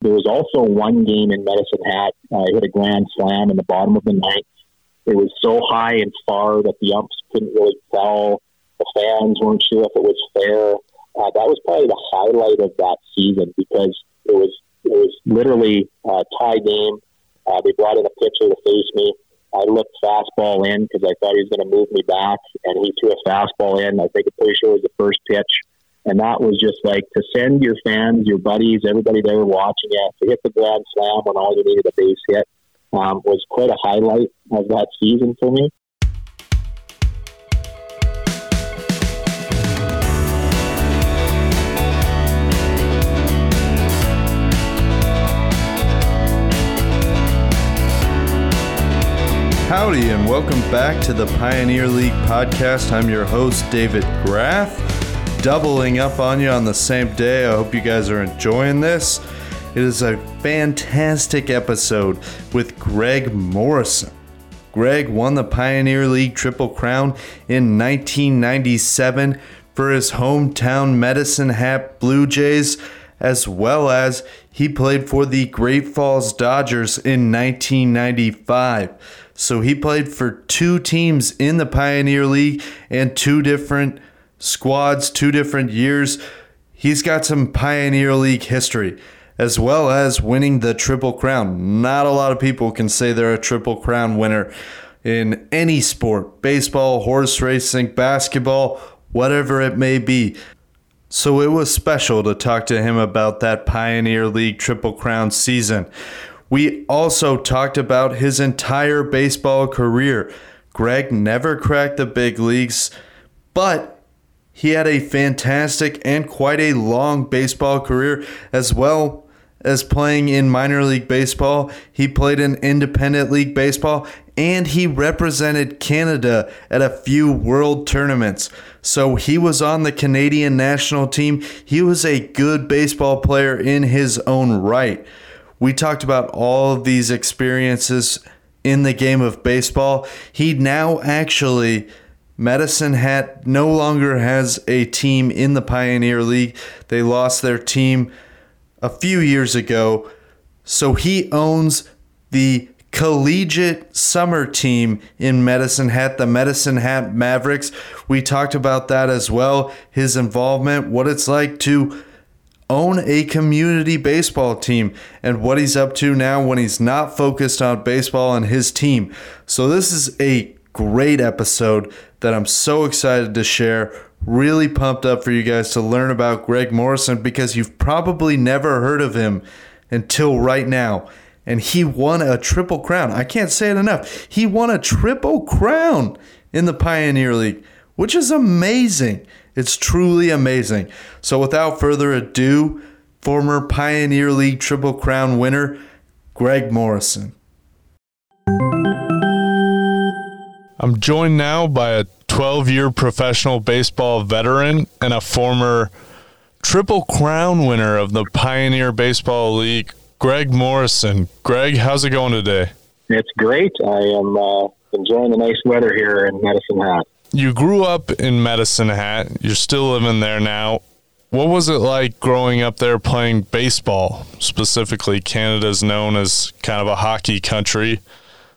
There was also one game in Medicine Hat. Uh, I hit a grand slam in the bottom of the ninth. It was so high and far that the umps couldn't really tell. The fans weren't sure if it was fair. Uh, that was probably the highlight of that season because it was it was literally a tie game. Uh, they brought in a pitcher to face me. I looked fastball in because I thought he was going to move me back, and he threw a fastball in. I think I'm pretty sure it was the first pitch, and that was just like to send your fans, your buddies, everybody there watching it to hit the grand slam when all you needed a base hit um, was quite a highlight of that season for me. Howdy, and welcome back to the Pioneer League podcast. I'm your host, David Graf, doubling up on you on the same day. I hope you guys are enjoying this. It is a fantastic episode with Greg Morrison. Greg won the Pioneer League Triple Crown in 1997 for his hometown Medicine Hat Blue Jays, as well as he played for the Great Falls Dodgers in 1995. So he played for two teams in the Pioneer League and two different squads, two different years. He's got some Pioneer League history as well as winning the Triple Crown. Not a lot of people can say they're a Triple Crown winner in any sport baseball, horse racing, basketball, whatever it may be. So it was special to talk to him about that Pioneer League Triple Crown season. We also talked about his entire baseball career. Greg never cracked the big leagues, but he had a fantastic and quite a long baseball career as well as playing in minor league baseball. He played in independent league baseball and he represented Canada at a few world tournaments. So he was on the Canadian national team. He was a good baseball player in his own right. We talked about all of these experiences in the game of baseball. He now actually, Medicine Hat no longer has a team in the Pioneer League. They lost their team a few years ago. So he owns the collegiate summer team in Medicine Hat, the Medicine Hat Mavericks. We talked about that as well, his involvement, what it's like to own a community baseball team and what he's up to now when he's not focused on baseball and his team. So, this is a great episode that I'm so excited to share. Really pumped up for you guys to learn about Greg Morrison because you've probably never heard of him until right now. And he won a triple crown. I can't say it enough. He won a triple crown in the Pioneer League, which is amazing. It's truly amazing. So, without further ado, former Pioneer League Triple Crown winner, Greg Morrison. I'm joined now by a 12 year professional baseball veteran and a former Triple Crown winner of the Pioneer Baseball League, Greg Morrison. Greg, how's it going today? It's great. I am uh, enjoying the nice weather here in Medicine Hat you grew up in Medicine Hat. You're still living there now. What was it like growing up there playing baseball? Specifically, Canada's known as kind of a hockey country.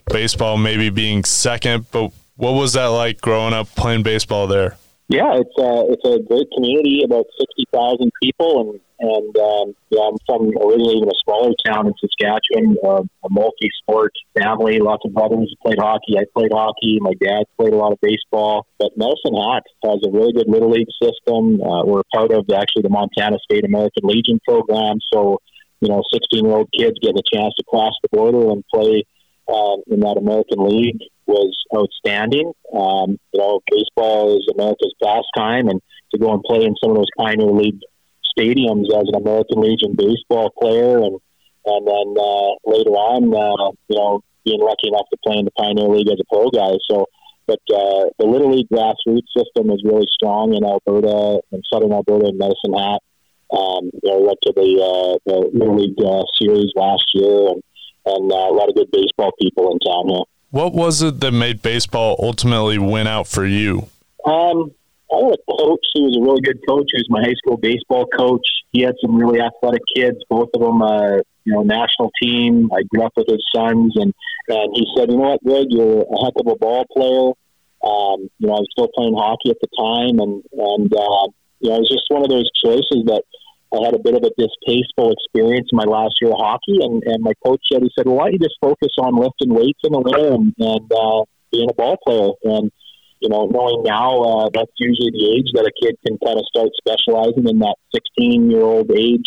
Baseball maybe being second, but what was that like growing up playing baseball there? Yeah, it's a uh, it's a great community, about sixty thousand people, and and um, yeah, I'm from originally in a smaller town in Saskatchewan, uh, a multi-sport family. Lots of brothers played hockey. I played hockey. My dad played a lot of baseball. But Medicine Hat has a really good little league system. Uh, we're part of actually the Montana State American Legion program. So, you know, 16-year-old kids get a chance to cross the border and play uh, in that American League was outstanding. Um, you know, baseball is America's pastime, and to go and play in some of those Pioneer League stadiums as an American Legion baseball player, and and then uh, later on, uh, you know, being lucky enough to play in the Pioneer League as a pro guy. So, but uh, the Little League grassroots system is really strong in Alberta, in Southern Alberta, and Medicine Hat. Um, you know, we went to the, uh, the Little League uh, series last year, and and uh, a lot of good baseball people in town here. What was it that made baseball ultimately win out for you? Um, I had a coach who was a really good coach. He was my high school baseball coach. He had some really athletic kids. Both of them, uh, you know national team. I grew up with his sons, and and he said, you know what, Greg, you're a heck of a ball player. Um, you know, I was still playing hockey at the time, and and uh, you know, it was just one of those choices that I had a bit of a distasteful experience in my last year of hockey, and, and my coach said, he said, well, why don't you just focus on lifting weights in the winter and, and uh, being a ball player? And, you know, knowing now uh, that's usually the age that a kid can kind of start specializing in that 16 year old age.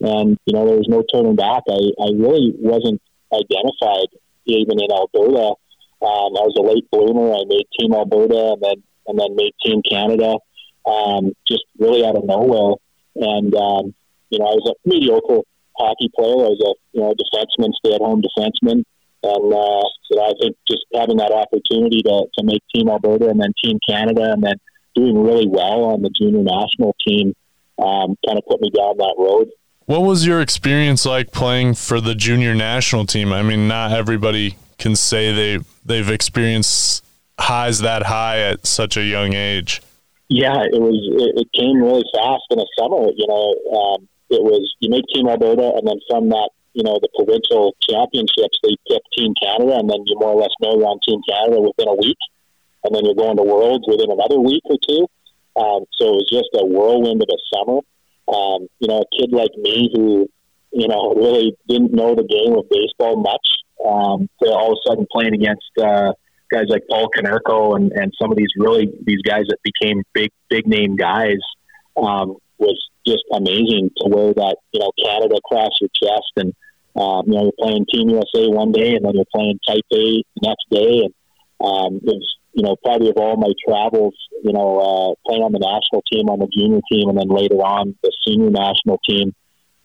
And, you know, there was no turning back. I, I really wasn't identified even in Alberta. Um, I was a late bloomer. I made Team Alberta and then, and then made Team Canada um, just really out of nowhere. And, um, you know, I was a mediocre hockey player. I was a, you know, defenseman, stay at home defenseman. And uh, so I think just having that opportunity to, to make Team Alberta and then Team Canada and then doing really well on the junior national team um, kind of put me down that road. What was your experience like playing for the junior national team? I mean, not everybody can say they they've experienced highs that high at such a young age. Yeah, it was. It, it came really fast in the summer. You know, um, it was you make Team Alberta, and then from that, you know, the provincial championships, they pick Team Canada, and then you more or less know you're on Team Canada within a week, and then you're going to Worlds within another week or two. Um, so it was just a whirlwind of a summer. Um, you know, a kid like me who, you know, really didn't know the game of baseball much, um, to all of a sudden playing against. Uh, guys like Paul Konerko and, and some of these really these guys that became big big name guys um, was just amazing to wear that you know Canada across your chest. And um, you know you're playing Team USA one day and then you're playing Taipei the next day. And um, it was you know probably of all my travels you know uh, playing on the national team on the junior team and then later on the senior national team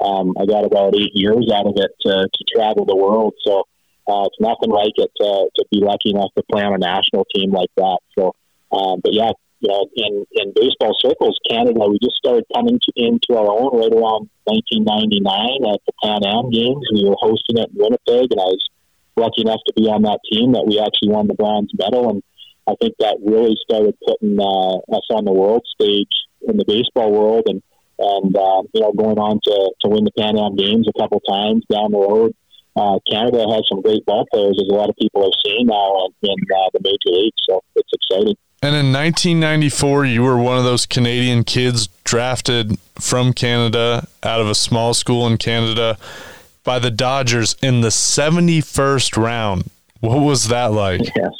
um, I got about eight years out of it to, to travel the world. So uh, it's nothing like it to, to be lucky enough to play on a national team like that. So, um, but yeah, you know, in, in baseball circles, Canada, we just started coming to, into our own right around 1999 at the Pan Am Games. We were hosting it in Winnipeg, and I was lucky enough to be on that team that we actually won the bronze medal. And I think that really started putting uh, us on the world stage in the baseball world, and and uh, you know, going on to to win the Pan Am Games a couple times down the road uh, Canada has some great ball players, as a lot of people have seen now in uh, the major leagues. So it's exciting. And in 1994, you were one of those Canadian kids drafted from Canada out of a small school in Canada by the Dodgers in the 71st round. What was that like? Yes.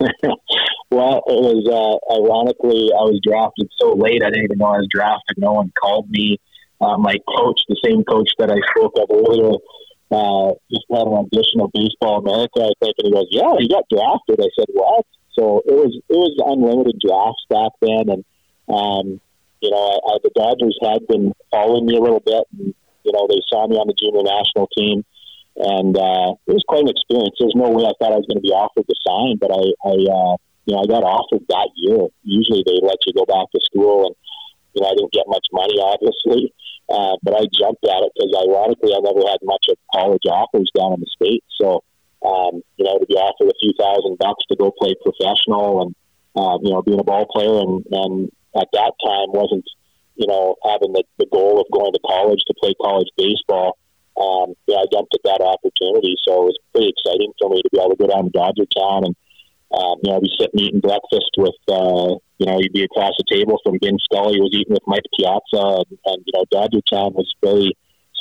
well, it was uh, ironically, I was drafted so late, I didn't even know I was drafted. No one called me. Uh, my coach, the same coach that I spoke of earlier, uh, just had an audition Baseball America, I think, and he goes, "Yeah, you got drafted." I said, "What?" So it was it was unlimited drafts back then, and um, you know, I, I, the Dodgers had been following me a little bit, and you know, they saw me on the junior national team, and uh, it was quite an experience. There's no way I thought I was going to be offered to sign, but I, I uh, you know, I got offered that year. Usually they let you go back to school, and you know, I didn't get much money, obviously. Uh, but I jumped at it because, ironically, I never had much of college offers down in the states. So, um, you know, to be offered a few thousand bucks to go play professional and uh, you know being a ball player, and, and at that time wasn't you know having the, the goal of going to college to play college baseball. Um, yeah, I jumped at that opportunity, so it was pretty exciting for me to be able to go down to Dodger Town and um, you know, we sit and eating breakfast with, uh, you know, you'd be across the table from Vin Scully, was eating with Mike Piazza, and, and you know, Dodger Town was very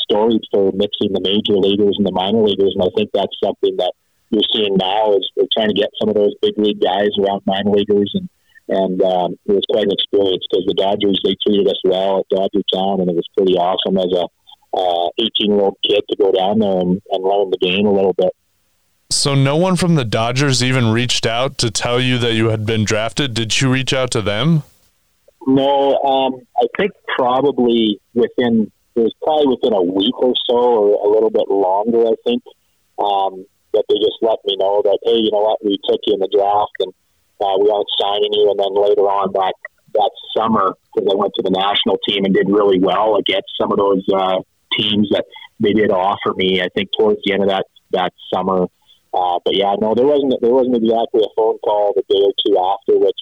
storied for mixing the major leaguers and the minor leaguers, and I think that's something that you're seeing now is we're trying to get some of those big league guys around minor leaguers, and and um, it was quite an experience because the Dodgers they treated us well at Dodger Town, and it was pretty awesome as a 18 uh, year old kid to go down there and, and learn the game a little bit. So no one from the Dodgers even reached out to tell you that you had been drafted. Did you reach out to them? No, um, I think probably within it was probably within a week or so, or a little bit longer. I think um, that they just let me know that hey, you know what, we took you in the draft and uh, we aren't signing you. And then later on that that summer, because I went to the national team and did really well against some of those uh, teams that they did offer me. I think towards the end of that that summer. Uh, but yeah, no, there wasn't there wasn't exactly a phone call the day or two after, which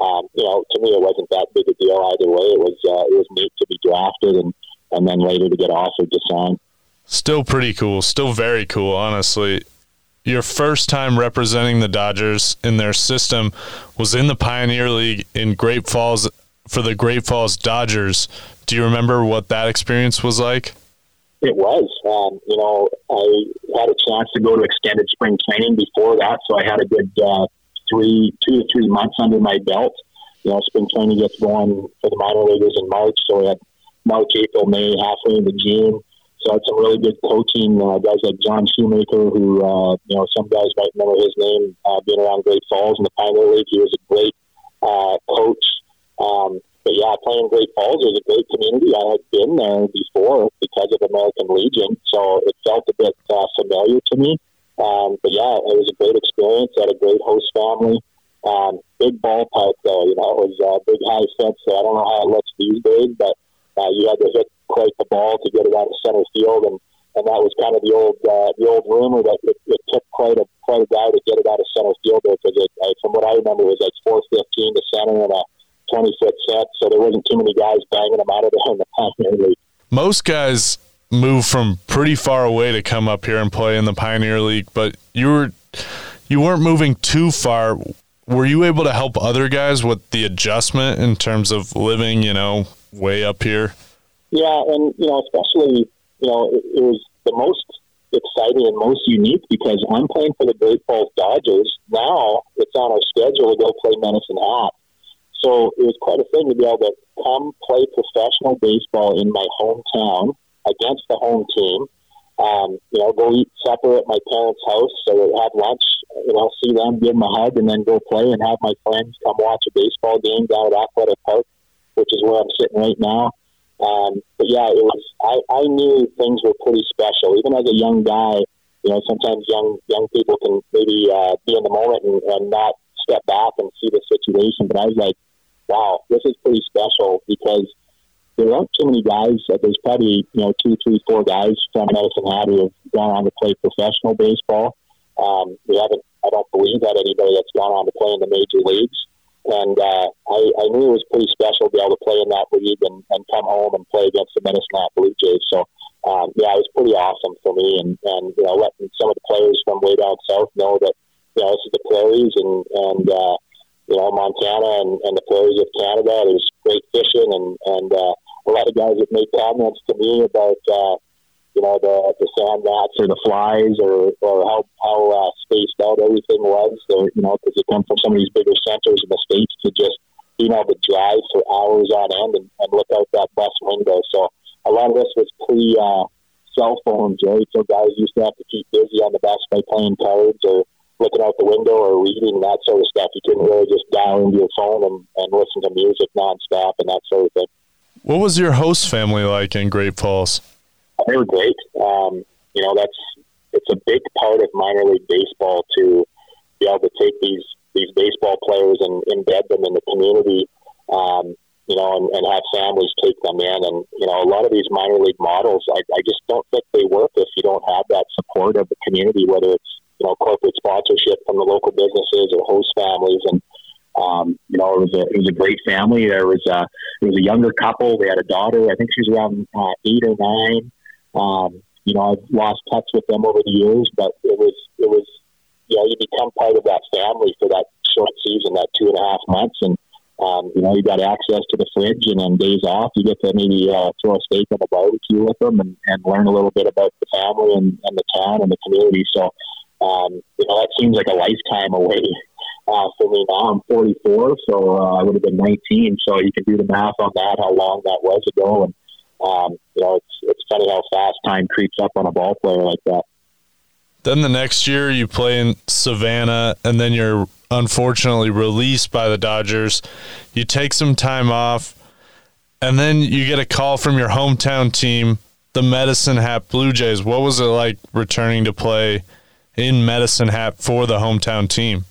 um, you know to me it wasn't that big a deal either way. It was uh, it was neat to be drafted and and then later to get offered to sign. Still pretty cool. Still very cool, honestly. Your first time representing the Dodgers in their system was in the Pioneer League in Great Falls for the Great Falls Dodgers. Do you remember what that experience was like? It was. Um, you know, I had a chance to go to extended spring training before that, so I had a good uh, three, two to three months under my belt. You know, spring training gets going for the minor leaguers in March, so we had March, April, May, halfway into June. So I had some really good coaching uh, guys like John Shoemaker, who uh, you know some guys might remember his name uh, being around Great Falls in the Pioneer League. He was a great uh, coach. Um, but yeah, playing Great Falls was a great community. I had been there before because of American Legion, so it felt a bit uh, familiar to me. Um, but yeah, it was a great experience. I had a great host family. Um, big ballpark though, you know, it was a big high fence. So I don't know how it looks these days, but uh, you had to hit quite the ball to get it out of center field, and and that was kind of the old uh, the old rumor that it, it took quite a quite a guy to get it out of center field because it, I, from what I remember, it was like four fifteen to center and a twenty foot set, so there wasn't too many guys banging them out of there in the Pioneer League. Most guys move from pretty far away to come up here and play in the Pioneer League, but you were you weren't moving too far. Were you able to help other guys with the adjustment in terms of living, you know, way up here? Yeah, and you know, especially you know, it, it was the most exciting and most unique because I'm playing for the Great Falls Dodgers. Now it's on our schedule to go play Medicine Hat. So it was quite a thing to be able to come play professional baseball in my hometown against the home team. Um, you know, go eat supper at my parents' house, so have lunch. You know, see them, give them a hug, and then go play and have my friends come watch a baseball game down at Athletic Park, which is where I'm sitting right now. Um, but yeah, it was. I, I knew things were pretty special, even as a young guy. You know, sometimes young young people can maybe uh, be in the moment and, and not step back and see the situation. But I was like, wow, this is pretty special because there aren't too many guys. There's probably you know two, three, four guys from Medicine Hat who have gone on to play professional baseball. Um, we haven't. I don't believe that anybody that's gone on to play in the major leagues. And uh, I, I knew it was pretty special to be able to play in that league and, and come home and play against the Medicine Hat Blue Jays. So um, yeah, it was pretty awesome for me, and and you know letting some of the players from way down south know that you know this is the prairies and and uh, you know Montana and, and the prairies of Canada. There's great fishing and and uh, a lot of guys have made comments to me about uh, you know the the sand mats or the flies or or how how uh, spaced out everything was. So, you know, because they come from some of these bigger centers in the states to just being able to drive for hours on end and, and look out that bus window. So a lot of this was pre uh, cell phones, right? So guys used to have to keep busy on the bus by playing cards or looking out the window or reading that sort of stuff. You couldn't really just dial into your phone and, and listen to music nonstop and that sort of thing. What was your host family like in Great Falls? They were great. Um, you know, that's it's a big part of minor league baseball to be able to take these these baseball players and embed them in the community. Um, you know, and, and have families take them in. And, you know, a lot of these minor league models, I, I just don't think they work if you don't have that support of the community, whether it's, you know, corporate sponsorship from the local businesses or host families. And, um, you know, it was a it was a great family. There was a it was a younger couple. They had a daughter. I think she was around uh, eight or nine. Um, you know, I've lost touch with them over the years, but it was it was you know you become part of that family for that short season, that two and a half months, and um, you know you got access to the fridge, and on days off you get to maybe uh, throw a steak on the barbecue with them and, and learn a little bit about the family and, and the town and the community. So um, you know that seems like a lifetime away uh, for me now. I'm 44, so uh, I would have been 19. So you can do the math on that, how long that was ago. And, um, you know, it's, it's funny how fast time creeps up on a ball player like that. Then the next year you play in Savannah, and then you're unfortunately released by the Dodgers. You take some time off, and then you get a call from your hometown team, the Medicine Hat Blue Jays. What was it like returning to play in Medicine Hat for the hometown team?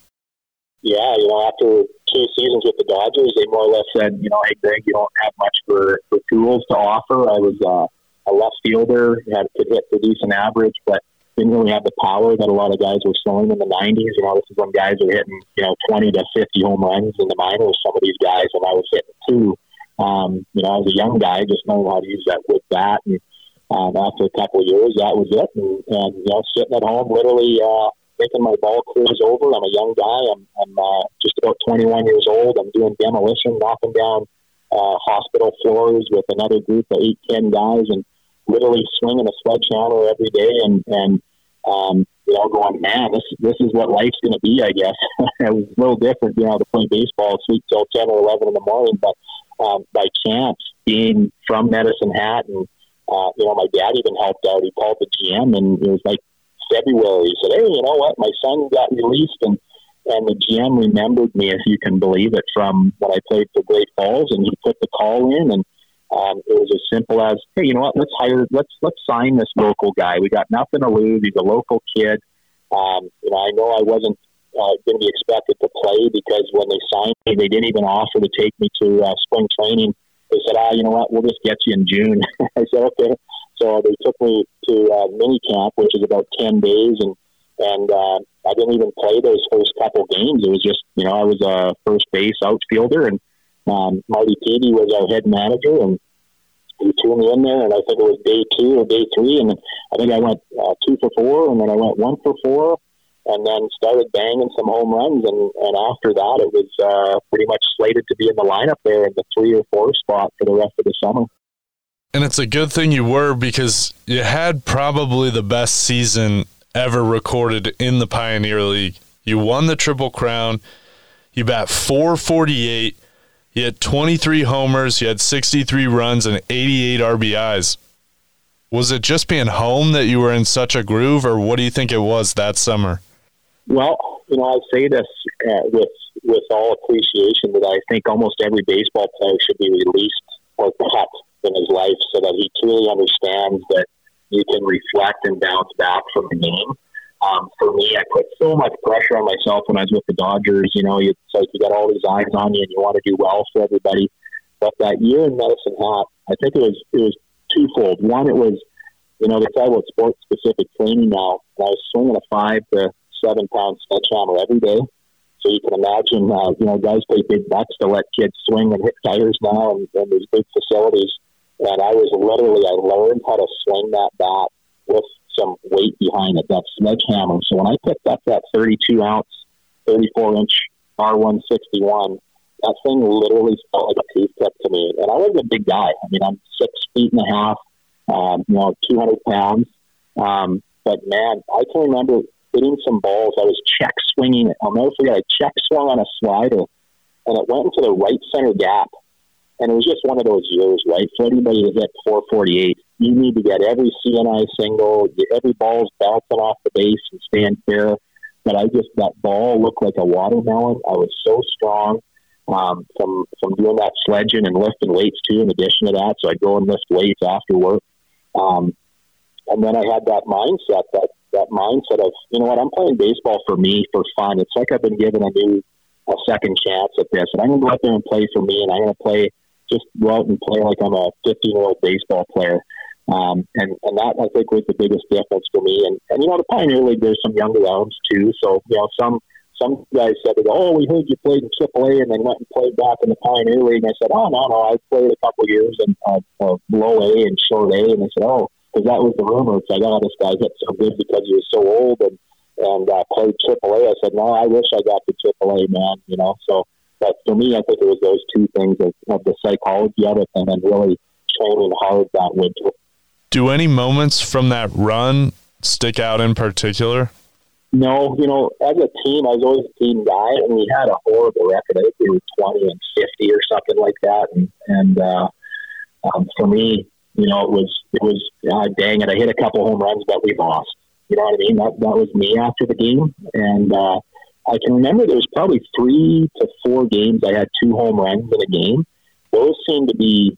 yeah, you know, after two seasons with the Dodgers, they more or less said, you know, hey, Greg, you don't have much for, for tools to offer. I was uh, a left fielder, had could hit for decent average, but didn't really have the power that a lot of guys were showing in the 90s. You know, this is when guys are hitting, you know, 20 to 50 home runs in the minors, some of these guys, and I was hitting two. Um, you know, I was a young guy, just knowing how to use that with bat. And um, after a couple of years, that was it. And, and you know, sitting at home, literally uh, making my ball careers over. I'm a young guy. I'm, I'm uh, just about 21 years old. I'm doing demolition, knocking down uh, hospital floors with another group of eight, ten guys, and literally swinging a sledgehammer every day. And and um, you know, going, man, this this is what life's going to be. I guess it was a little different, you know, to play baseball, sleep till 10 or 11 in the morning, but um, by chance, being from Medicine Hat and uh, you know, my dad even helped out. He called the GM, and it was like February. He said, "Hey, you know what? My son got released, and and the GM remembered me, if you can believe it, from when I played for Great Falls, and he put the call in, and um, it was as simple as, hey, you know what? Let's hire, let's let's sign this local guy. We got nothing to lose. He's a local kid. Um, you know, I know I wasn't uh, going to be expected to play because when they signed me, they didn't even offer to take me to uh, spring training they said, ah, you know what, we'll just get you in June. I said, okay. So they took me to uh, mini camp, which is about 10 days, and and uh, I didn't even play those first couple games. It was just, you know, I was a first base outfielder, and um, Marty Pevey was our head manager, and he threw me in there, and I think it was day two or day three, and I think I went uh, two for four, and then I went one for four, and then started banging some home runs. And, and after that, it was uh, pretty much slated to be in the lineup there in the three or four spot for the rest of the summer. And it's a good thing you were because you had probably the best season ever recorded in the Pioneer League. You won the Triple Crown. You bat 448. You had 23 homers. You had 63 runs and 88 RBIs. Was it just being home that you were in such a groove, or what do you think it was that summer? Well, you know, I say this uh, with with all appreciation that I think almost every baseball player should be released or cut in his life so that he truly understands that you can reflect and bounce back from the game. Um, for me, I put so much pressure on myself when I was with the Dodgers. You know, it's like you got all these eyes on you and you want to do well for everybody. But that year in Medicine Hat, I think it was it was twofold. One, it was you know they talk about sports specific training now, and I was swinging a five to seven pound sledgehammer every day. So you can imagine, uh, you know, guys pay big bucks to let kids swing and hit tires now and, and these big facilities. And I was literally, I learned how to swing that bat with some weight behind it, that sledgehammer. So when I picked up that 32 ounce, 34 inch R161, that thing literally felt like a toothpick to me. And I wasn't a big guy. I mean, I'm six feet and a half, um, you know, 200 pounds. Um, but man, I can remember hitting some balls. I was check swinging. it. I'll never forget. I check swung on a slider, and it went into the right center gap. And it was just one of those years, right? For anybody to hit 448, you need to get every seeing-eye single, every ball's bouncing off the base and stand fair. But I just that ball looked like a watermelon. I was so strong um, from from doing that sledging and lifting weights too. In addition to that, so I'd go and lift weights after work. Um, and then I had that mindset that that mindset of, you know what, I'm playing baseball for me, for fun. It's like I've been given a new, a second chance at this. And I'm going to go out there and play for me, and I'm going to play, just go out and play like I'm a 15 year old baseball player. Um, and, and that, I think, was the biggest difference for me. And, and, you know, the Pioneer League, there's some younger arms too. So, you know, some, some guys said, "Oh, we heard you played in AAA and then went and played back in the Pioneer League." And I said, "Oh, no, no, I played a couple years in uh, uh, low A and short A." And they said, "Oh, because that was the rumor. It's like, oh, this guy hit so good because he was so old and and uh, played AAA. I said, no, I wish I got to AAA, man. You know, so but for me, I think it was those two things of, of the psychology of it and then really training hard that winter. Do any moments from that run stick out in particular? No, you know, as a team, I was always a team guy, and we had a horrible record. I think we were twenty and fifty or something like that. And, and uh, um, for me, you know, it was it was uh, dang it, I hit a couple home runs, but we lost. You know what I mean? That that was me after the game, and uh, I can remember there was probably three to four games I had two home runs in a game. Those seem to be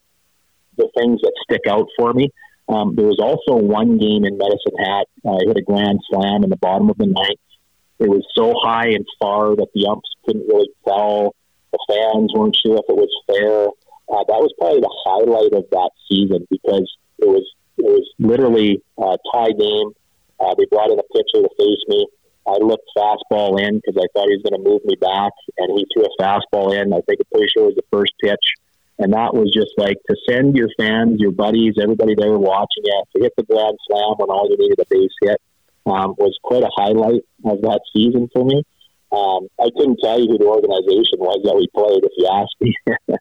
the things that stick out for me. Um, there was also one game in Medicine Hat. Uh, I hit a grand slam in the bottom of the ninth. It was so high and far that the umps couldn't really tell. The fans weren't sure if it was fair uh, that was probably the highlight of that season because it was it was literally a tie game. Uh, they brought in a pitcher to face me. I looked fastball in because I thought he was going to move me back, and he threw a fastball in. I think pretty sure it was the first pitch. And that was just like to send your fans, your buddies, everybody there watching it, to hit the grand slam when all you needed a base hit um, was quite a highlight of that season for me. Um, I couldn't tell you who the organization was that we played if you asked me,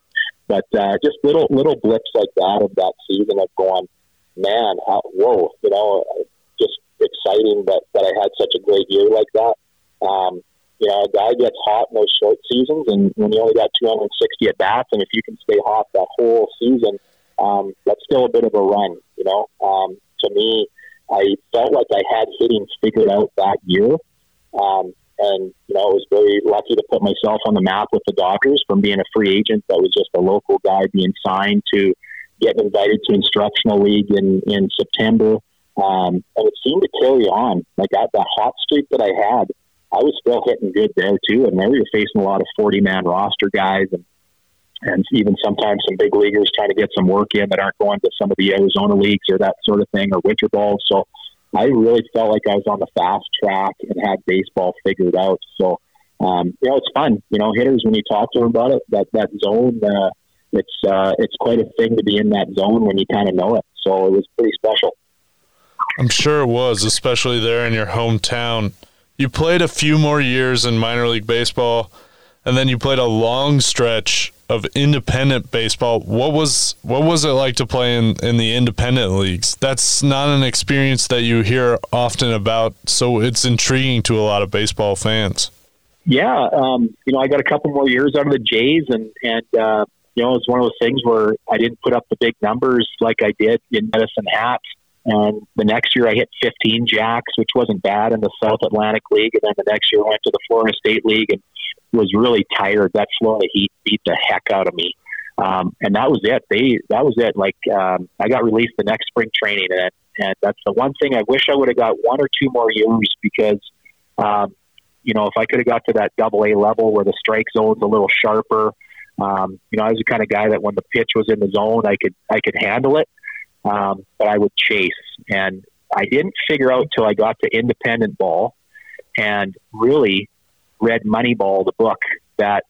but uh, just little little blips like that of that season of going, man, how, whoa, you know, just exciting that that I had such a great year like that. Um, you know, a guy gets hot in those short seasons, and when you only got 260 at bats, and if you can stay hot that whole season, um, that's still a bit of a run. You know, um, to me, I felt like I had hitting figured out that year. Um, and, you know, I was very lucky to put myself on the map with the Dodgers from being a free agent that was just a local guy being signed to getting invited to instructional league in, in September. Um, and it seemed to carry on. Like that, that hot streak that I had, I was still hitting good there too. And there we were facing a lot of 40 man roster guys and, and even sometimes some big leaguers trying to get some work in that aren't going to some of the Arizona leagues or that sort of thing or winter ball. So I really felt like I was on the fast track and had baseball figured out. So, um, you know, it's fun. You know, hitters when you talk to them about it, that that zone, uh, it's uh, it's quite a thing to be in that zone when you kind of know it. So it was pretty special. I'm sure it was, especially there in your hometown. You played a few more years in minor league baseball, and then you played a long stretch of independent baseball. What was what was it like to play in, in the independent leagues? That's not an experience that you hear often about, so it's intriguing to a lot of baseball fans. Yeah, um, you know, I got a couple more years out of the Jays, and and uh, you know, it's one of those things where I didn't put up the big numbers like I did in Medicine Hat. And the next year I hit 15 jacks, which wasn't bad in the South Atlantic League. And then the next year I went to the Florida State League and was really tired. That Florida Heat beat the heck out of me. Um, and that was it. They that was it. Like um, I got released the next spring training, and and that's the one thing I wish I would have got one or two more years because, um, you know, if I could have got to that double A level where the strike zone's a little sharper, um, you know, I was the kind of guy that when the pitch was in the zone, I could I could handle it, um, but I would chase, and I didn't figure out till I got to independent ball, and really read Moneyball, the book, that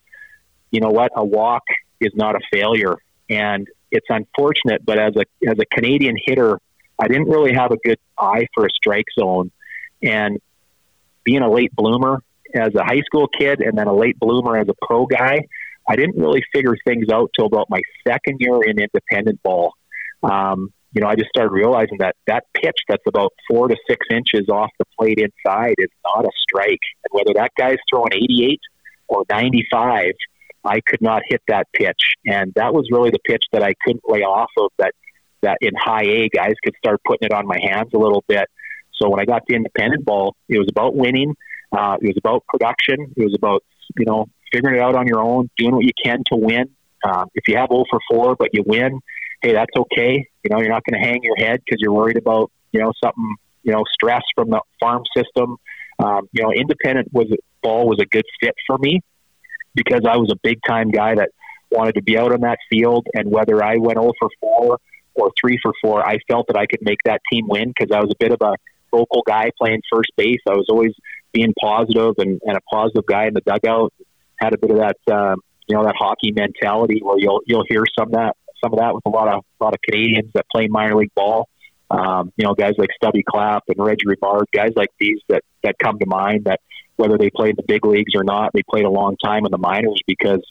you know what, a walk is not a failure, and it's unfortunate, but as a as a Canadian hitter, I didn't really have a good eye for a strike zone, and being a late bloomer as a high school kid, and then a late bloomer as a pro guy, I didn't really figure things out till about my second year in independent ball. Um, you know, I just started realizing that that pitch that's about four to six inches off the plate inside is not a strike. And whether that guy's throwing 88 or 95, I could not hit that pitch. And that was really the pitch that I couldn't lay off of that, that in high A guys could start putting it on my hands a little bit. So when I got the independent ball, it was about winning. Uh, it was about production. It was about, you know, figuring it out on your own, doing what you can to win. Um, if you have 0 for 4, but you win, hey, that's okay. You know, you're not going to hang your head because you're worried about, you know, something, you know, stress from the farm system. Um, you know, independent was ball was a good fit for me because I was a big time guy that wanted to be out on that field. And whether I went 0 for 4 or 3 for 4, I felt that I could make that team win because I was a bit of a vocal guy playing first base. I was always being positive and, and a positive guy in the dugout. Had a bit of that, um, you know, that hockey mentality where you'll you'll hear some that some of that with a lot of a lot of Canadians that play minor league ball. Um, you know, guys like Stubby Clapp and Reggie Ribard, guys like these that that come to mind. That whether they played the big leagues or not, they played a long time in the minors because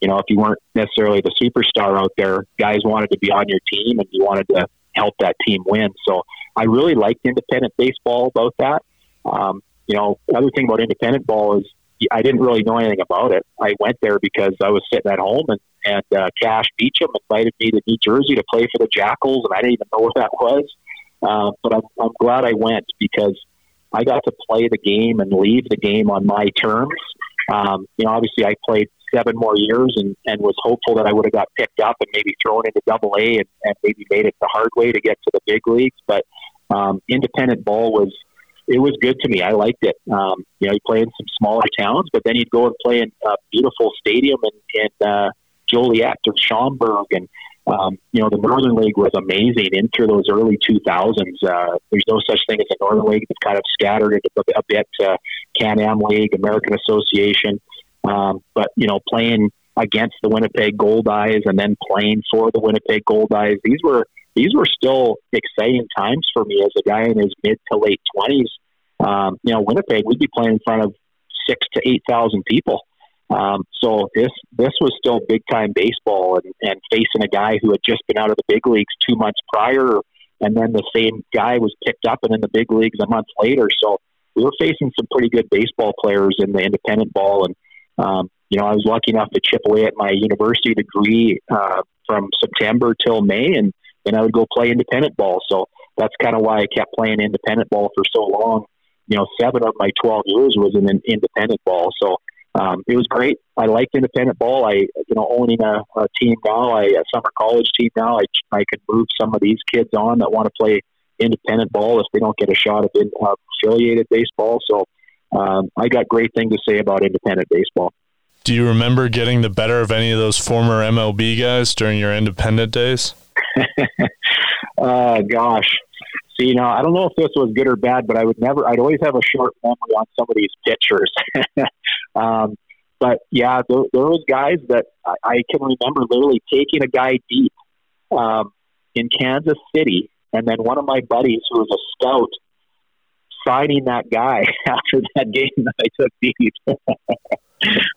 you know if you weren't necessarily the superstar out there, guys wanted to be on your team and you wanted to help that team win. So I really liked independent baseball about that. Um, you know, other thing about independent ball is I didn't really know anything about it. I went there because I was sitting at home and and uh, Cash Beecham invited me to New Jersey to play for the Jackals, and I didn't even know what that was. Uh, but I'm, I'm glad I went because I got to play the game and leave the game on my terms. Um, you know, obviously I played seven more years and, and was hopeful that I would have got picked up and maybe thrown into double A and, and maybe made it the hard way to get to the big leagues. But um, independent ball was it was good to me. I liked it. Um, you know, you play in some smaller towns, but then you'd go and play in a beautiful stadium in, in uh, Joliet or Schaumburg, and um, you know the Northern League was amazing into those early 2000s. Uh, there's no such thing as a Northern League. It's kind of scattered into a bit uh, Can-Am League, American Association, um, but you know playing against the Winnipeg Goldeyes and then playing for the Winnipeg Goldeyes. These were these were still exciting times for me as a guy in his mid to late twenties. Um, you know, Winnipeg, we'd be playing in front of six to eight thousand people. Um, so this this was still big time baseball, and, and facing a guy who had just been out of the big leagues two months prior, and then the same guy was picked up and in the big leagues a month later. So we were facing some pretty good baseball players in the independent ball, and um, you know I was lucky enough to chip away at my university degree uh, from September till May, and then I would go play independent ball. So that's kind of why I kept playing independent ball for so long. You know, seven of my twelve years was in an independent ball. So um, it was great. I liked independent ball. I, you know, owning a, a team now, I, a summer college team now, I, I could move some of these kids on that want to play independent ball if they don't get a shot at uh, affiliated baseball. So um, I got great things to say about independent baseball. Do you remember getting the better of any of those former MLB guys during your independent days? uh, gosh. See, you know, I don't know if this was good or bad, but I would never, I'd always have a short memory on some of these pitchers. um, but yeah, there, there was guys that I, I can remember literally taking a guy deep um, in Kansas City and then one of my buddies who was a scout signing that guy after that game that I took deep.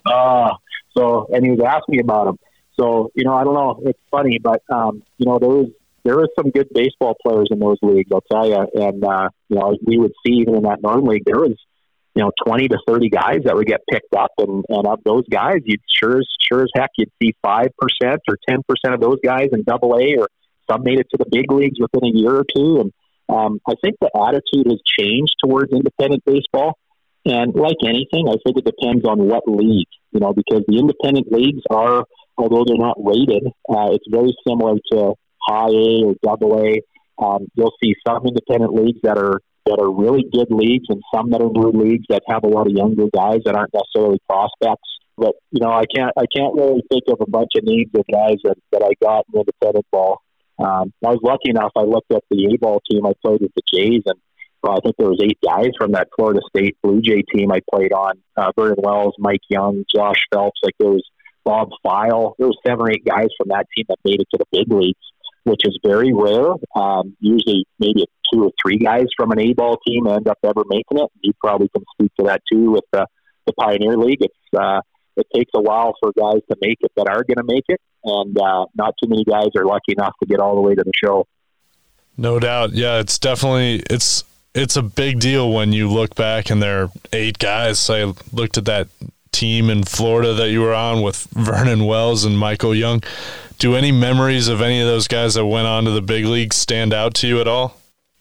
Uh, so, and he was asking me about him. So, you know, I don't know. It's funny, but um, you know, there was there was some good baseball players in those leagues. I'll tell you. And uh, you know, we would see even in that Northern League, there was you know twenty to thirty guys that would get picked up, and and of those guys, you'd sure as sure as heck you'd see five percent or ten percent of those guys in Double A or some made it to the big leagues within a year or two. And um, I think the attitude has changed towards independent baseball. And like anything, I think it depends on what league, you know, because the independent leagues are, although they're not rated, uh, it's very similar to high A or double A. Um, you'll see some independent leagues that are that are really good leagues, and some that are new leagues that have a lot of younger guys that aren't necessarily prospects. But you know, I can't I can't really think of a bunch of names of guys that, that I got in independent ball. Um, I was lucky enough. I looked at the A ball team. I played with the Jays, and I think there was eight guys from that Florida State Blue Jay team I played on. Uh, Vernon Wells, Mike Young, Josh Phelps. Like there was Bob File. There was seven or eight guys from that team that made it to the big leagues, which is very rare. Um, usually, maybe two or three guys from an A ball team end up ever making it. You probably can speak to that too with the the Pioneer League. It's uh, it takes a while for guys to make it that are going to make it, and uh, not too many guys are lucky enough to get all the way to the show. No doubt, yeah, it's definitely it's it's a big deal when you look back and there are eight guys. I looked at that team in Florida that you were on with Vernon Wells and Michael Young. Do any memories of any of those guys that went on to the big leagues stand out to you at all?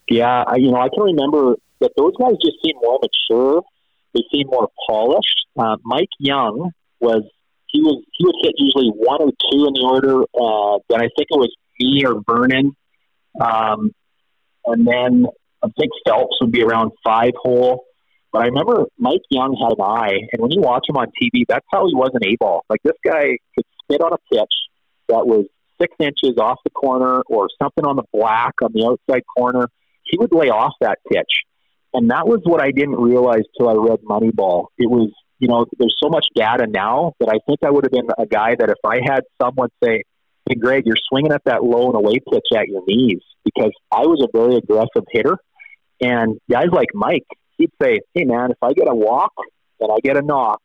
Yeah, I, you know, I can remember that those guys just seemed more mature. They seemed more polished. Uh, Mike Young was he was he would hit usually one or two in the order. Uh, then I think it was me or Vernon, um, and then I think Phelps would be around five hole. But I remember Mike Young had an eye, and when you watch him on TV, that's how he was an A ball. Like this guy could spit on a pitch that was six inches off the corner or something on the black on the outside corner. He would lay off that pitch. And that was what I didn't realize till I read Moneyball. It was you know, there's so much data now that I think I would have been a guy that if I had someone say, "Hey, Greg, you're swinging at that low and away pitch at your knees," because I was a very aggressive hitter, and guys like Mike, he'd say, "Hey, man, if I get a walk and I get a knock,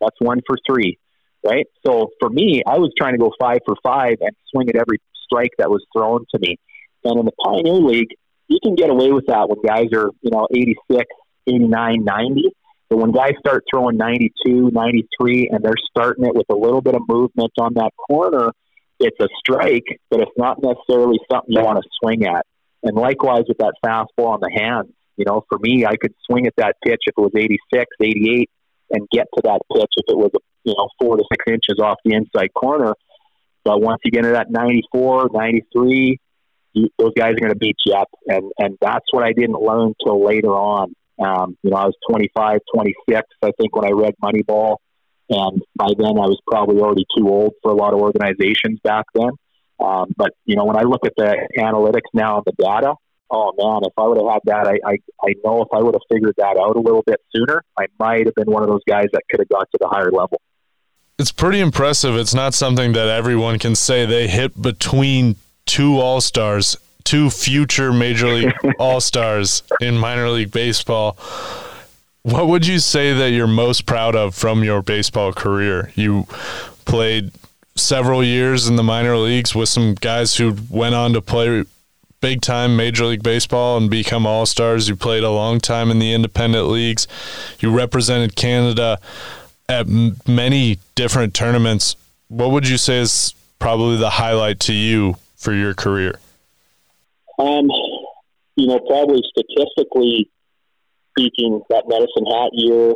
that's one for three, right?" So for me, I was trying to go five for five and swing at every strike that was thrown to me. And in the Pioneer League, you can get away with that when guys are, you know, 86, 89, 90 but when guys start throwing 92, 93, and they're starting it with a little bit of movement on that corner, it's a strike, but it's not necessarily something you want to swing at. And likewise with that fastball on the hands, you know, for me, I could swing at that pitch if it was 86, 88, and get to that pitch if it was, you know, four to six inches off the inside corner. But once you get into that 94, 93, you, those guys are going to beat you up. And, and that's what I didn't learn till later on. Um, you know, I was 25, 26, I think, when I read Moneyball. And by then, I was probably already too old for a lot of organizations back then. Um, but, you know, when I look at the analytics now and the data, oh man, if I would have had that, I, I, I know if I would have figured that out a little bit sooner, I might have been one of those guys that could have got to the higher level. it's pretty impressive. It's not something that everyone can say they hit between two All Stars, two future Major League All Stars in minor league baseball. What would you say that you're most proud of from your baseball career? You played several years in the minor leagues with some guys who went on to play big time Major League Baseball and become All Stars. You played a long time in the independent leagues. You represented Canada at m- many different tournaments. What would you say is probably the highlight to you for your career? Um, you know, probably statistically speaking, that Medicine Hat year,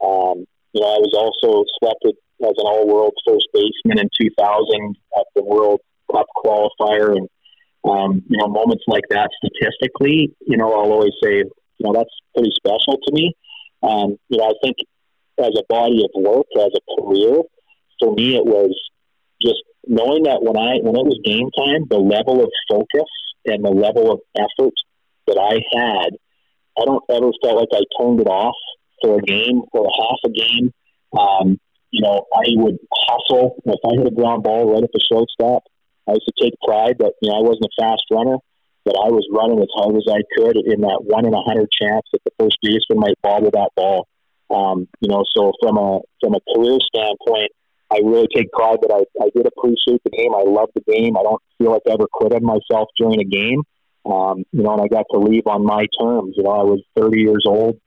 um, you know, I was also selected as an all-world first baseman in 2000 at the World Cup qualifier, and um, you know, moments like that statistically, you know, I'll always say, you know, that's pretty special to me. Um, you know, I think as a body of work, as a career, for me, it was just knowing that when I when it was game time, the level of focus and the level of effort that I had I don't ever felt like I turned it off for a game or a half a game. Um, you know, I would hustle. If I hit a ground ball right at the shortstop, I used to take pride that, you know, I wasn't a fast runner, but I was running as hard as I could in that one in a hundred chance that the first baseman might bobble that ball. Um, you know, so from a from a career standpoint, I really take pride that I, I did appreciate the game. I love the game. I don't feel like I ever quit on myself during a game. Um, you know, and I got to leave on my terms. You know, I was 30 years old,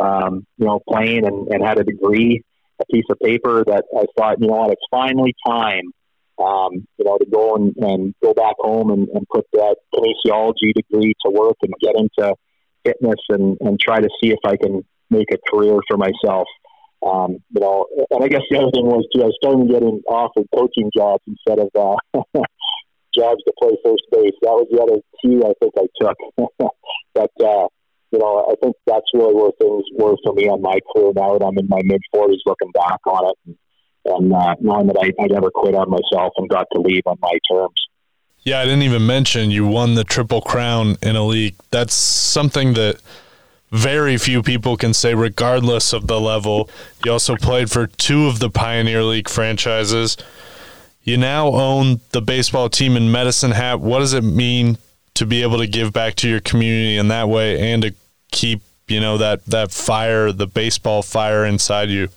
um, you know, playing and, and had a degree, a piece of paper that I thought, you know what, it's finally time, um, you know, to go and, and go back home and, and put that kinesiology degree to work and get into fitness and, and try to see if I can make a career for myself. Um, you know, and I guess the other thing was too, I starting getting offered coaching jobs instead of uh, jobs to play first base. That was the other key I think I took. but uh, you know, I think that's really where things were for me on my career. Now that I'm in my mid 40s, looking back on it, and, and uh, knowing that I, I never quit on myself and got to leave on my terms. Yeah, I didn't even mention you won the Triple Crown in a league. That's something that very few people can say, regardless of the level. You also played for two of the Pioneer League franchises. You now own the baseball team in Medicine Hat. What does it mean to be able to give back to your community in that way and to keep, you know, that, that fire, the baseball fire inside you?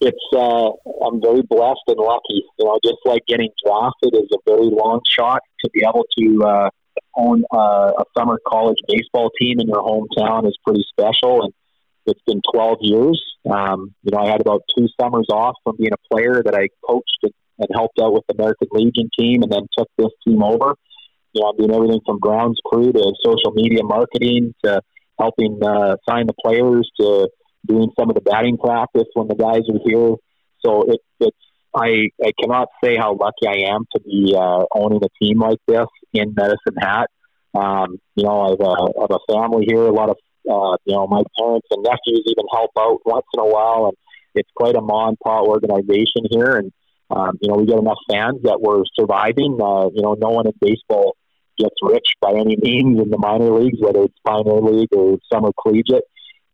It's, uh, I'm very blessed and lucky. You know, just like getting drafted is a very long shot to be able to, uh, own uh, a summer college baseball team in your hometown is pretty special. And it's been 12 years. Um, you know, I had about two summers off from being a player that I coached and and helped out with the American Legion team, and then took this team over. You know, I'm doing everything from grounds crew to social media marketing to helping uh, sign the players to doing some of the batting practice when the guys are here. So it, it's I I cannot say how lucky I am to be uh, owning a team like this in Medicine Hat. Um, you know, I have, a, I have a family here. A lot of uh, you know my parents and nephews even help out once in a while, and it's quite a mom pa organization here. And um, you know, we get enough fans that we're surviving. Uh, you know, no one in baseball gets rich by any means in the minor leagues, whether it's Pioneer League or Summer Collegiate.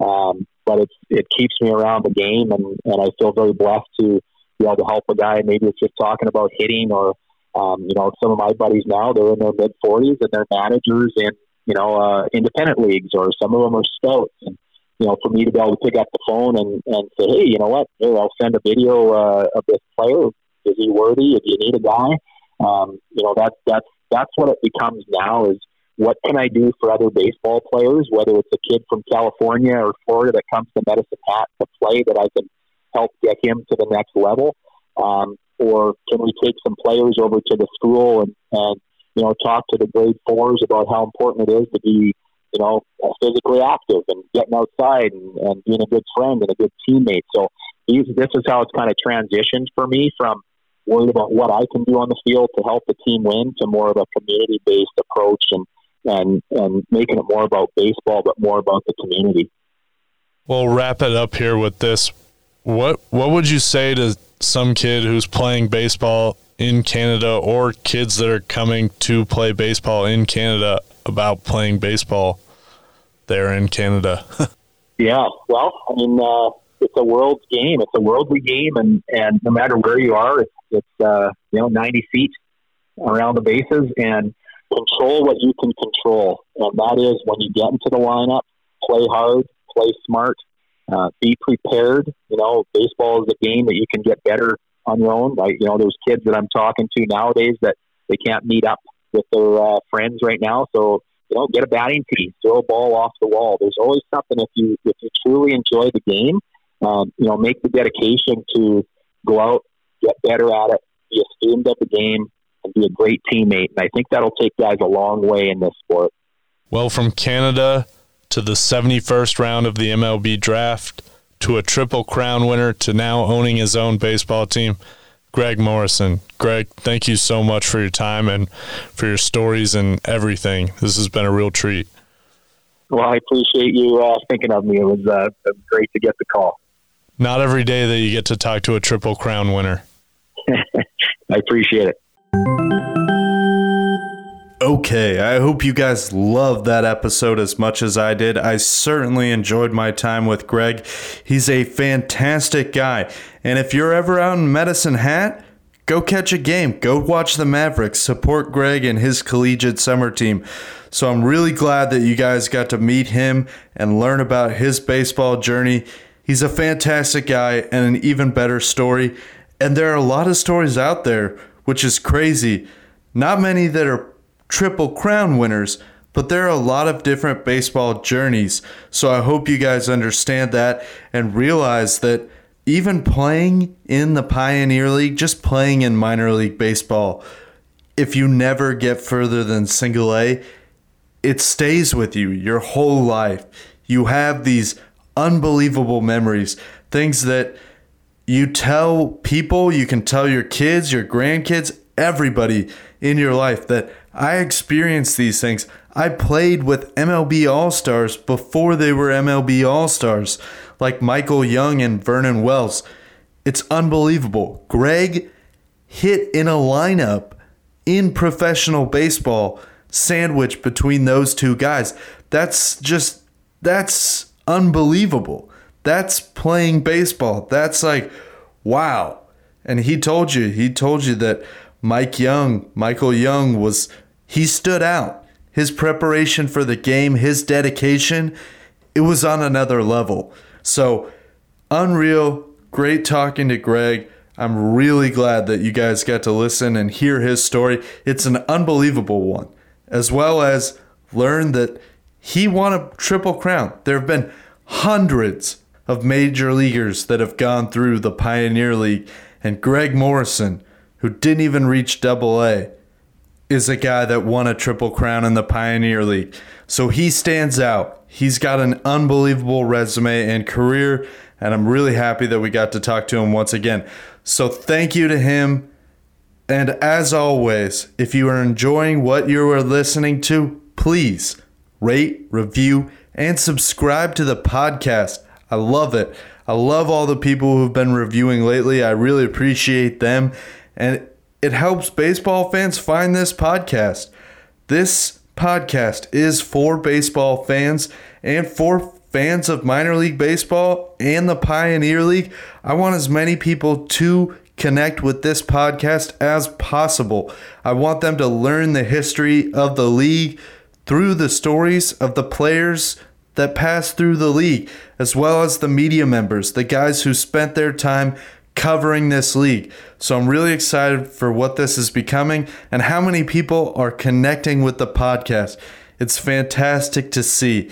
Um, but it's, it keeps me around the game, and, and I feel very blessed to be able to help a guy. Maybe it's just talking about hitting, or um, you know, some of my buddies now they're in their mid forties and they're managers in you know uh, independent leagues, or some of them are scouts. And you know, for me to be able to pick up the phone and, and say, hey, you know what, here I'll send a video uh, of this player is he worthy? If you need a guy, um, you know that that's that's what it becomes now. Is what can I do for other baseball players, whether it's a kid from California or Florida that comes to Medicine Hat to play, that I can help get him to the next level, um, or can we take some players over to the school and, and you know talk to the grade fours about how important it is to be you know physically active and getting outside and, and being a good friend and a good teammate. So these, this is how it's kind of transitioned for me from worried about what I can do on the field to help the team win to more of a community based approach and and and making it more about baseball but more about the community. We'll wrap it up here with this. What what would you say to some kid who's playing baseball in Canada or kids that are coming to play baseball in Canada about playing baseball there in Canada? yeah, well, I mean, uh, it's a world game. It's a worldly game, and and no matter where you are, it's it's uh, you know 90 feet around the bases and control what you can control, and that is when you get into the lineup, play hard, play smart, uh, be prepared. You know, baseball is a game that you can get better on your own. Like you know, those kids that I'm talking to nowadays that they can't meet up with their uh, friends right now, so you know, get a batting tee, throw a ball off the wall. There's always something if you if you truly enjoy the game, um, you know, make the dedication to go out, get better at it, be a student of the game, and be a great teammate. And I think that'll take guys a long way in this sport. Well, from Canada to the 71st round of the MLB draft to a triple crown winner to now owning his own baseball team. Greg Morrison. Greg, thank you so much for your time and for your stories and everything. This has been a real treat. Well, I appreciate you uh, thinking of me. It was, uh, it was great to get the call. Not every day that you get to talk to a Triple Crown winner. I appreciate it. Okay, I hope you guys loved that episode as much as I did. I certainly enjoyed my time with Greg. He's a fantastic guy. And if you're ever out in Medicine Hat, go catch a game. Go watch the Mavericks. Support Greg and his collegiate summer team. So I'm really glad that you guys got to meet him and learn about his baseball journey. He's a fantastic guy and an even better story. And there are a lot of stories out there, which is crazy. Not many that are Triple Crown winners, but there are a lot of different baseball journeys. So I hope you guys understand that and realize that even playing in the Pioneer League, just playing in minor league baseball, if you never get further than single A, it stays with you your whole life. You have these unbelievable memories, things that you tell people, you can tell your kids, your grandkids, everybody in your life that I experienced these things. I played with MLB All Stars before they were MLB All Stars, like Michael Young and Vernon Wells. It's unbelievable. Greg hit in a lineup in professional baseball, sandwiched between those two guys. That's just, that's unbelievable. That's playing baseball. That's like, wow. And he told you, he told you that Mike Young, Michael Young was he stood out. His preparation for the game, his dedication, it was on another level. So, unreal. Great talking to Greg. I'm really glad that you guys got to listen and hear his story. It's an unbelievable one, as well as learn that he won a triple crown. There have been hundreds of major leaguers that have gone through the Pioneer League, and Greg Morrison, who didn't even reach double A, is a guy that won a triple crown in the Pioneer League. So he stands out. He's got an unbelievable resume and career, and I'm really happy that we got to talk to him once again. So thank you to him. And as always, if you are enjoying what you are listening to, please rate, review, and subscribe to the podcast. I love it. I love all the people who've been reviewing lately. I really appreciate them. And it helps baseball fans find this podcast. This podcast is for baseball fans and for fans of minor league baseball and the Pioneer League. I want as many people to connect with this podcast as possible. I want them to learn the history of the league through the stories of the players that pass through the league, as well as the media members, the guys who spent their time covering this league. So I'm really excited for what this is becoming and how many people are connecting with the podcast. It's fantastic to see.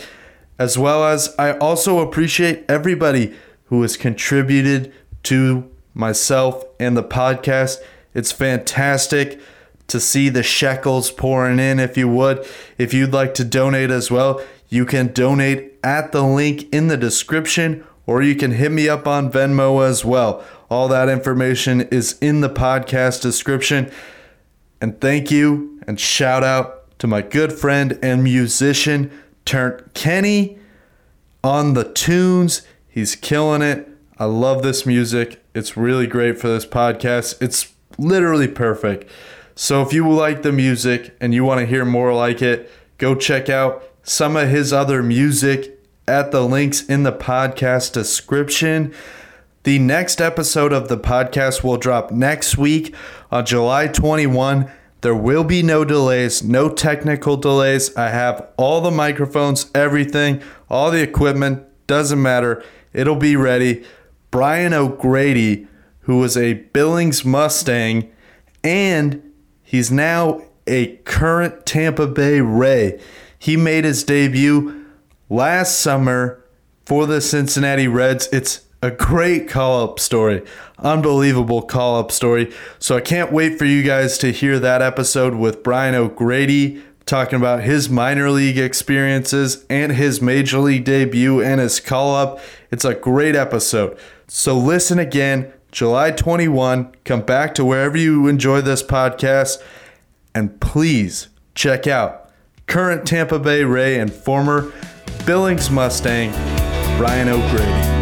As well as I also appreciate everybody who has contributed to myself and the podcast. It's fantastic to see the shekels pouring in if you would. If you'd like to donate as well, you can donate at the link in the description or you can hit me up on Venmo as well. All that information is in the podcast description. And thank you and shout out to my good friend and musician, Turnt Kenny on the tunes. He's killing it. I love this music. It's really great for this podcast. It's literally perfect. So if you like the music and you want to hear more like it, go check out some of his other music at the links in the podcast description. The next episode of the podcast will drop next week on July 21. There will be no delays, no technical delays. I have all the microphones, everything, all the equipment, doesn't matter. It'll be ready. Brian O'Grady, who was a Billings Mustang, and he's now a current Tampa Bay Ray. He made his debut last summer for the Cincinnati Reds. It's a great call up story, unbelievable call up story. So I can't wait for you guys to hear that episode with Brian O'Grady talking about his minor league experiences and his major league debut and his call up. It's a great episode. So listen again, July 21. Come back to wherever you enjoy this podcast. And please check out current Tampa Bay Ray and former Billings Mustang, Brian O'Grady.